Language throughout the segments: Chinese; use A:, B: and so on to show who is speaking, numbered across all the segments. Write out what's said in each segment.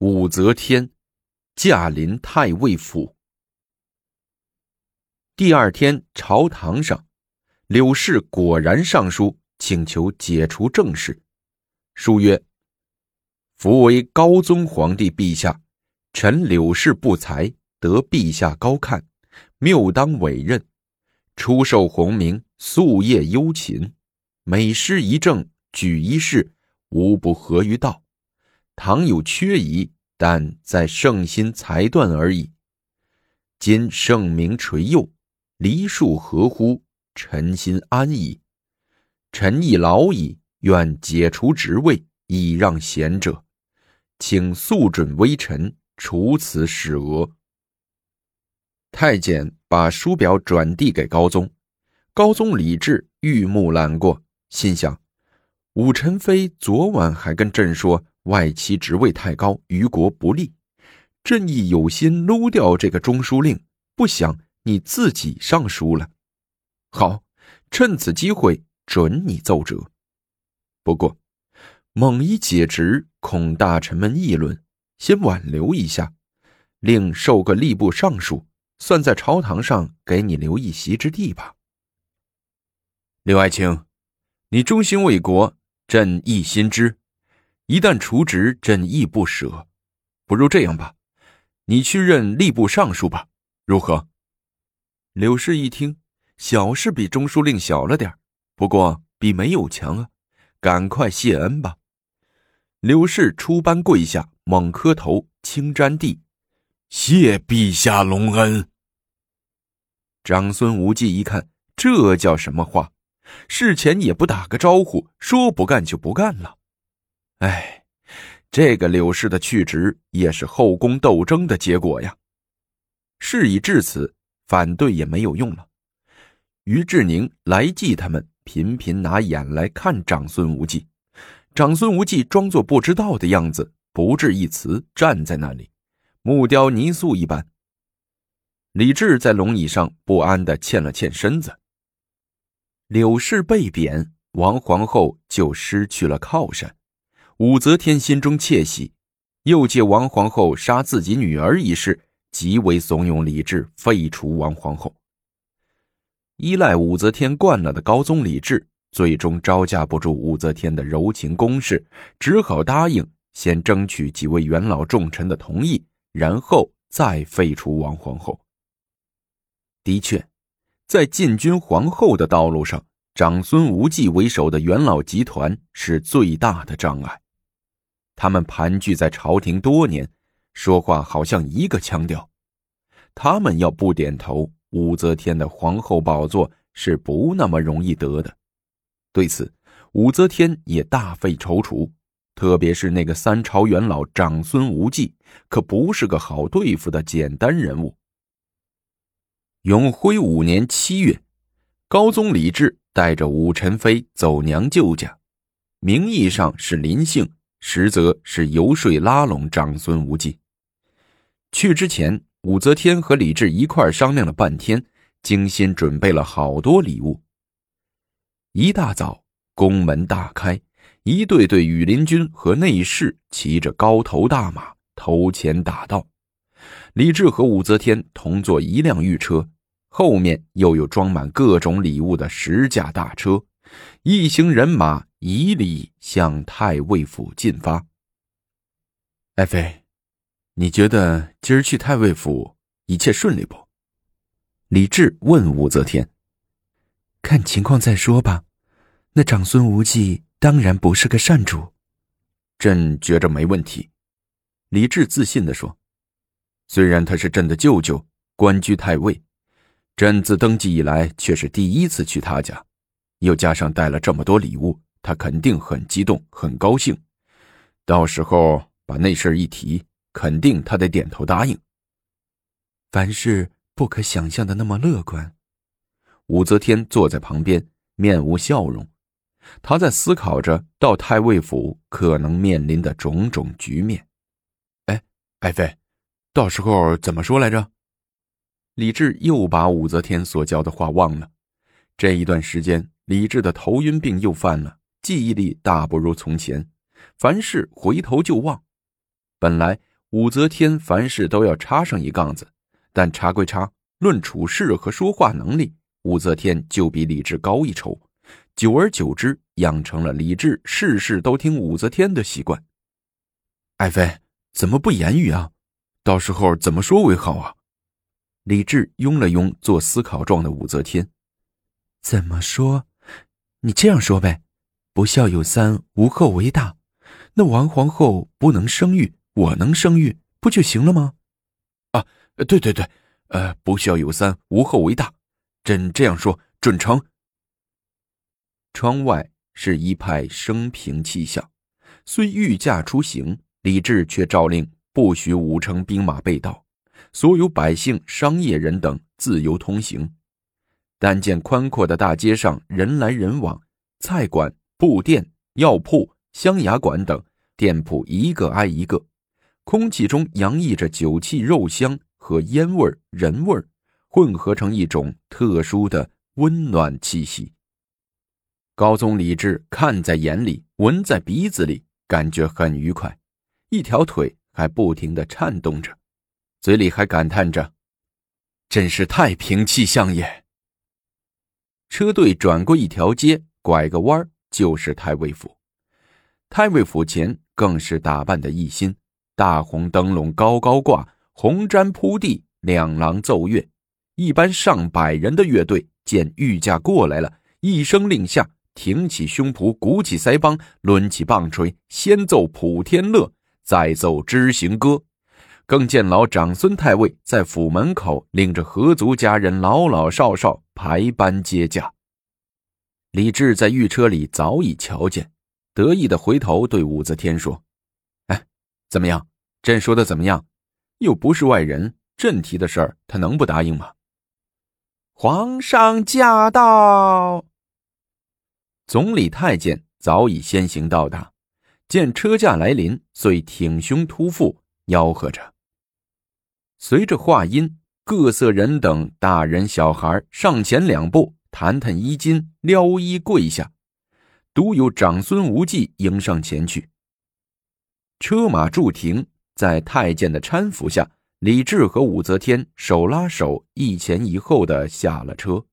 A: 武则天驾临太尉府。第二天，朝堂上，柳氏果然上书请求解除政事。书曰：“夫为高宗皇帝陛下，臣柳氏不才，得陛下高看，谬当委任，出受鸿名，夙夜忧勤，每施一政，举一事，无不合于道。”倘有缺疑，但在圣心裁断而已。今圣明垂佑，梨树合乎，臣心安矣。臣亦老矣，愿解除职位，以让贤者。请速准微臣，除此使额。太监把书表转递给高宗，高宗李治玉目揽过，心想：武臣妃昨晚还跟朕说。外戚职位太高，于国不利。朕亦有心撸掉这个中书令，不想你自己上书了。好，趁此机会准你奏折。不过，猛一解职，恐大臣们议论，先挽留一下，另授个吏部尚书，算在朝堂上给你留一席之地吧。刘爱卿，你忠心为国，朕亦心知。一旦除职，朕亦不舍。不如这样吧，你去任吏部尚书吧，如何？柳氏一听，小事比中书令小了点不过比没有强啊！赶快谢恩吧。柳氏出班跪下，猛磕头，轻沾地，谢陛下隆恩。长孙无忌一看，这叫什么话？事前也不打个招呼，说不干就不干了。哎，这个柳氏的去职也是后宫斗争的结果呀。事已至此，反对也没有用了。于志宁、来济他们频频拿眼来看长孙无忌，长孙无忌装作不知道的样子，不置一词，站在那里，木雕泥塑一般。李治在龙椅上不安的欠了欠身子。柳氏被贬，王皇后就失去了靠山。武则天心中窃喜，又借王皇后杀自己女儿一事，极为怂恿李治废除王皇后。依赖武则天惯了的高宗李治，最终招架不住武则天的柔情攻势，只好答应先争取几位元老重臣的同意，然后再废除王皇后。的确，在进军皇后的道路上，长孙无忌为首的元老集团是最大的障碍。他们盘踞在朝廷多年，说话好像一个腔调。他们要不点头，武则天的皇后宝座是不那么容易得的。对此，武则天也大费踌躇。特别是那个三朝元老长孙无忌，可不是个好对付的简单人物。永徽五年七月，高宗李治带着武宸妃走娘舅家，名义上是临幸。实则是游说拉拢长孙无忌。去之前，武则天和李治一块商量了半天，精心准备了好多礼物。一大早，宫门大开，一队队羽林军和内侍骑着高头大马头前打道。李治和武则天同坐一辆御车，后面又有装满各种礼物的十架大车，一行人马。以礼向太尉府进发。爱妃，你觉得今儿去太尉府一切顺利不？李治问武则天。
B: 看情况再说吧。那长孙无忌当然不是个善主。
A: 朕觉着没问题。李治自信地说。虽然他是朕的舅舅，官居太尉，朕自登基以来却是第一次去他家，又加上带了这么多礼物。他肯定很激动，很高兴。到时候把那事儿一提，肯定他得点头答应。
B: 凡事不可想象的那么乐观。
A: 武则天坐在旁边，面无笑容。她在思考着到太尉府可能面临的种种局面。哎，爱妃，到时候怎么说来着？李治又把武则天所教的话忘了。这一段时间，李治的头晕病又犯了。记忆力大不如从前，凡事回头就忘。本来武则天凡事都要插上一杠子，但插归插，论处事和说话能力，武则天就比李治高一筹。久而久之，养成了李治事事都听武则天的习惯。
B: 爱妃怎么不言语啊？到时候怎么说为好啊？
A: 李治拥了拥做思考状的武则天，
B: 怎么说？你这样说呗，不孝有三，无后为大。那王皇后不能生育，我能生育，不就行了吗？
A: 啊，对对对，呃，不孝有三，无后为大。朕这样说准成。窗外是一派生平气象，虽御驾出行，李治却诏令不许武城兵马被盗，所有百姓、商业人等自由通行。但见宽阔的大街上人来人往，菜馆、布店、药铺、香牙馆等店铺一个挨一个，空气中洋溢着酒气、肉香和烟味儿、人味儿混合成一种特殊的温暖气息。高宗李治看在眼里，闻在鼻子里，感觉很愉快，一条腿还不停的颤动着，嘴里还感叹着：“真是太平气象也。”车队转过一条街，拐个弯就是太尉府。太尉府前更是打扮的一新，大红灯笼高高挂，红毡铺地，两廊奏乐。一班上百人的乐队见御驾过来了，一声令下，挺起胸脯，鼓起腮帮，抡起棒槌，先奏普天乐，再奏知行歌。更见老长孙太尉在府门口领着合族家人老老少少排班接驾。李治在御车里早已瞧见，得意的回头对武则天说：“哎，怎么样？朕说的怎么样？又不是外人，朕提的事儿，他能不答应吗？”皇上驾到！总理太监早已先行到达，见车驾来临，遂挺胸突腹，吆喝着。随着话音，各色人等，大人小孩上前两步，弹弹衣襟，撩衣跪下。独有长孙无忌迎上前去。车马驻停，在太监的搀扶下，李治和武则天手拉手，一前一后的下了车。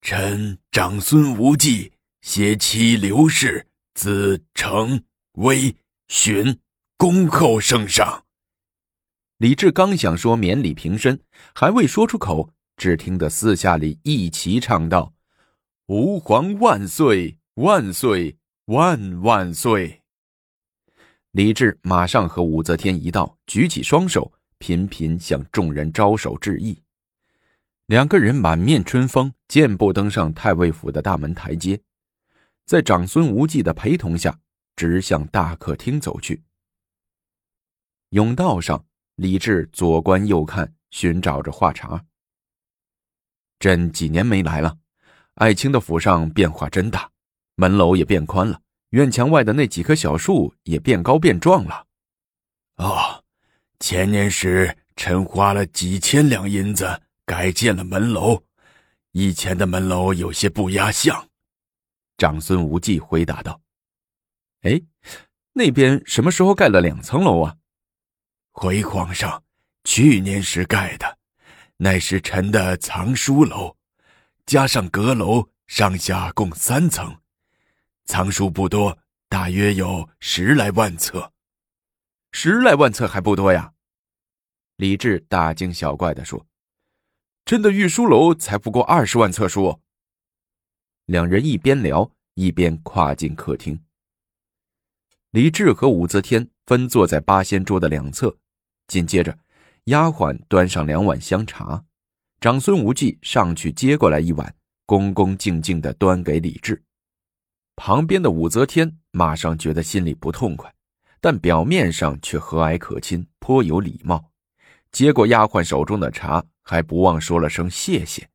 C: 臣长孙无忌携妻刘氏，子成、威、寻，恭候圣上。
A: 李治刚想说免礼平身，还未说出口，只听得四下里一齐唱道：“吾皇万岁万岁万万岁！”李治马上和武则天一道，举起双手，频频向众人招手致意。两个人满面春风，健步登上太尉府的大门台阶，在长孙无忌的陪同下，直向大客厅走去。甬道上。李治左观右看，寻找着话茬。朕几年没来了，爱卿的府上变化真大，门楼也变宽了，院墙外的那几棵小树也变高变壮了。
C: 哦，前年时臣花了几千两银子改建了门楼，以前的门楼有些不压相。
A: 长孙无忌回答道：“哎，那边什么时候盖了两层楼啊？”
C: 回皇上，去年时盖的，乃是臣的藏书楼，加上阁楼，上下共三层，藏书不多，大约有十来万册。
A: 十来万册还不多呀？李治大惊小怪的说：“朕的御书楼才不过二十万册书。”两人一边聊一边跨进客厅。李治和武则天分坐在八仙桌的两侧。紧接着，丫鬟端上两碗香茶，长孙无忌上去接过来一碗，恭恭敬敬的端给李治。旁边的武则天马上觉得心里不痛快，但表面上却和蔼可亲，颇有礼貌。接过丫鬟手中的茶，还不忘说了声谢谢。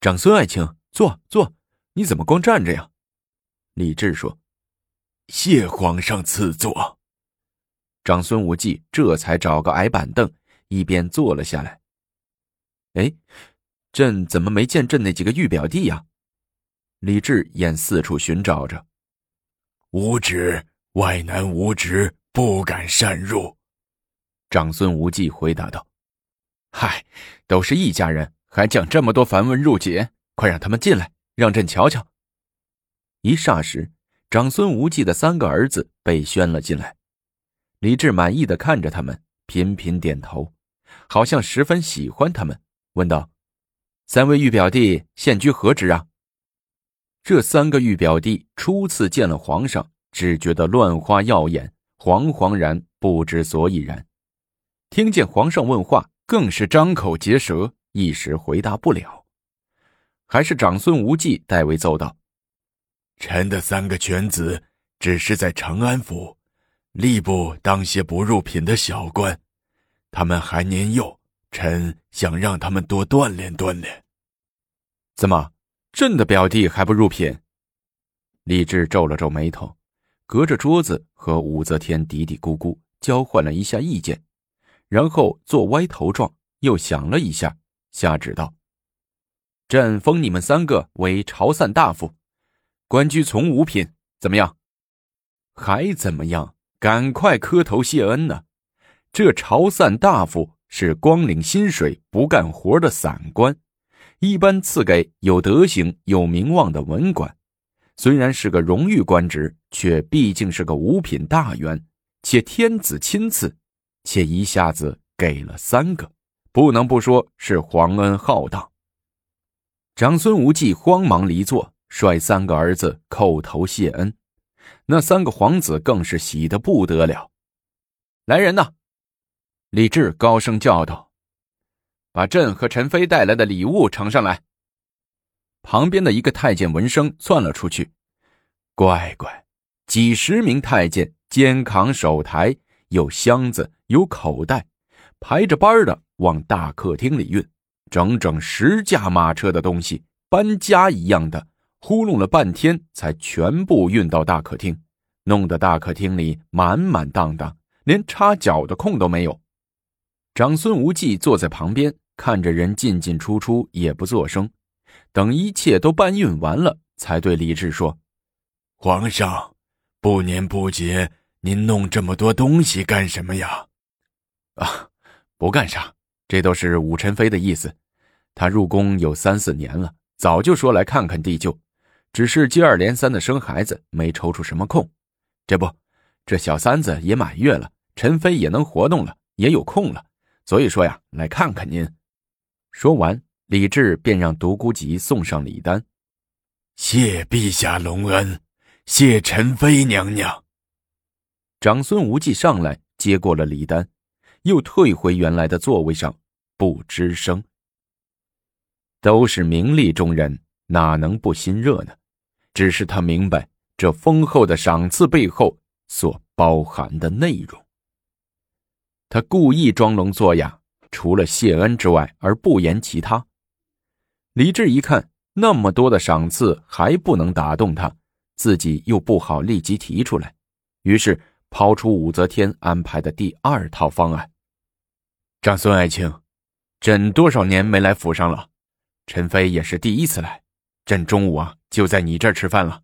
A: 长孙爱卿，坐坐，你怎么光站着呀？李治说：“
C: 谢皇上赐座。”
A: 长孙无忌这才找个矮板凳，一边坐了下来。哎，朕怎么没见朕那几个玉表弟呀？李治眼四处寻找着。
C: 无旨，外男无职，不敢擅入。
B: 长孙无忌回答道：“嗨，都是一家人，还讲这么多繁文缛节，快让他们进来，让朕瞧瞧。”一霎时，长孙无忌的三个儿子被宣了进来。李治满意的看着他们，频频点头，好像十分喜欢他们，问道：“三位玉表弟现居何职啊？”这三个玉表弟初次见了皇上，只觉得乱花耀眼，惶惶然不知所以然。听见皇上问话，更是张口结舌，一时回答不了。还是长孙无忌代为奏道：“
C: 臣的三个犬子只是在长安府吏部当些不入品的小官，他们还年幼，臣想让他们多锻炼锻炼。
B: 怎么，朕的表弟还不入品？”李治皱了皱眉头，隔着桌子和武则天嘀嘀咕咕交换了一下意见。然后做歪头状，又想了一下，下旨道：“朕封你们三个为朝散大夫，官居从五品，怎么样？还怎么样？赶快磕头谢恩呢！这朝散大夫是光领薪水不干活的散官，一般赐给有德行、有名望的文官。虽然是个荣誉官职，却毕竟是个五品大员，且天子亲赐。”且一下子给了三个，不能不说是皇恩浩荡。长孙无忌慌忙离座，率三个儿子叩头谢恩。那三个皇子更是喜得不得了。来人呐！李治高声叫道：“把朕和陈妃带来的礼物呈上来。”旁边的一个太监闻声窜了出去。乖乖，几十名太监肩扛手台。有箱子，有口袋，排着班的往大客厅里运，整整十架马车的东西，搬家一样的，呼弄了半天才全部运到大客厅，弄得大客厅里满满当当，连插脚的空都没有。长孙无忌坐在旁边，看着人进进出出，也不作声，等一切都搬运完了，才对李治说：“
C: 皇上，不年不节。”您弄这么多东西干什么呀？
B: 啊，不干啥，这都是武宸妃的意思。他入宫有三四年了，早就说来看看地舅，只是接二连三的生孩子，没抽出什么空。这不，这小三子也满月了，陈飞也能活动了，也有空了，所以说呀，来看看您。说完，李治便让独孤及送上礼单，
C: 谢陛下隆恩，谢陈妃娘娘。
B: 长孙无忌上来接过了礼单，又退回原来的座位上，不吱声。都是名利中人，哪能不心热呢？只是他明白这丰厚的赏赐背后所包含的内容。他故意装聋作哑，除了谢恩之外，而不言其他。李治一看那么多的赏赐还不能打动他，自己又不好立即提出来，于是。抛出武则天安排的第二套方案。长孙爱卿，朕多少年没来府上了，陈妃也是第一次来。朕中午啊就在你这儿吃饭了，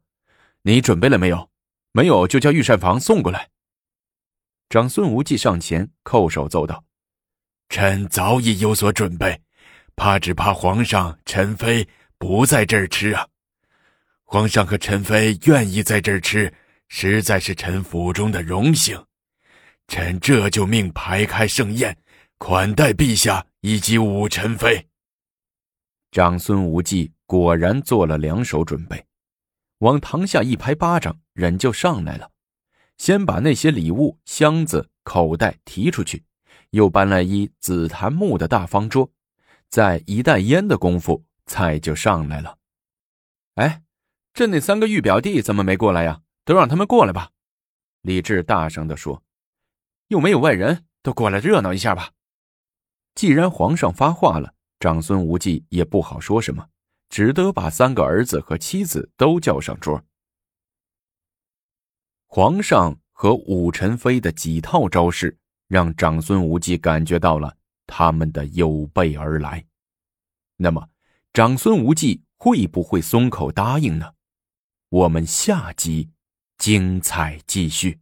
B: 你准备了没有？没有就叫御膳房送过来。长孙无忌上前叩首奏道：“
C: 臣早已有所准备，怕只怕皇上、陈妃不在这儿吃啊。皇上和陈妃愿意在这儿吃。”实在是臣府中的荣幸，臣这就命排开盛宴，款待陛下以及武宸妃。
B: 长孙无忌果然做了两手准备，往堂下一拍巴掌，人就上来了。先把那些礼物、箱子、口袋提出去，又搬来一紫檀木的大方桌，在一袋烟的功夫，菜就上来了。哎，这那三个玉表弟怎么没过来呀？都让他们过来吧，李治大声的说：“又没有外人，都过来热闹一下吧。”既然皇上发话了，长孙无忌也不好说什么，只得把三个儿子和妻子都叫上桌。皇上和武宸妃的几套招式，让长孙无忌感觉到了他们的有备而来。那么，长孙无忌会不会松口答应呢？我们下集。精彩继续。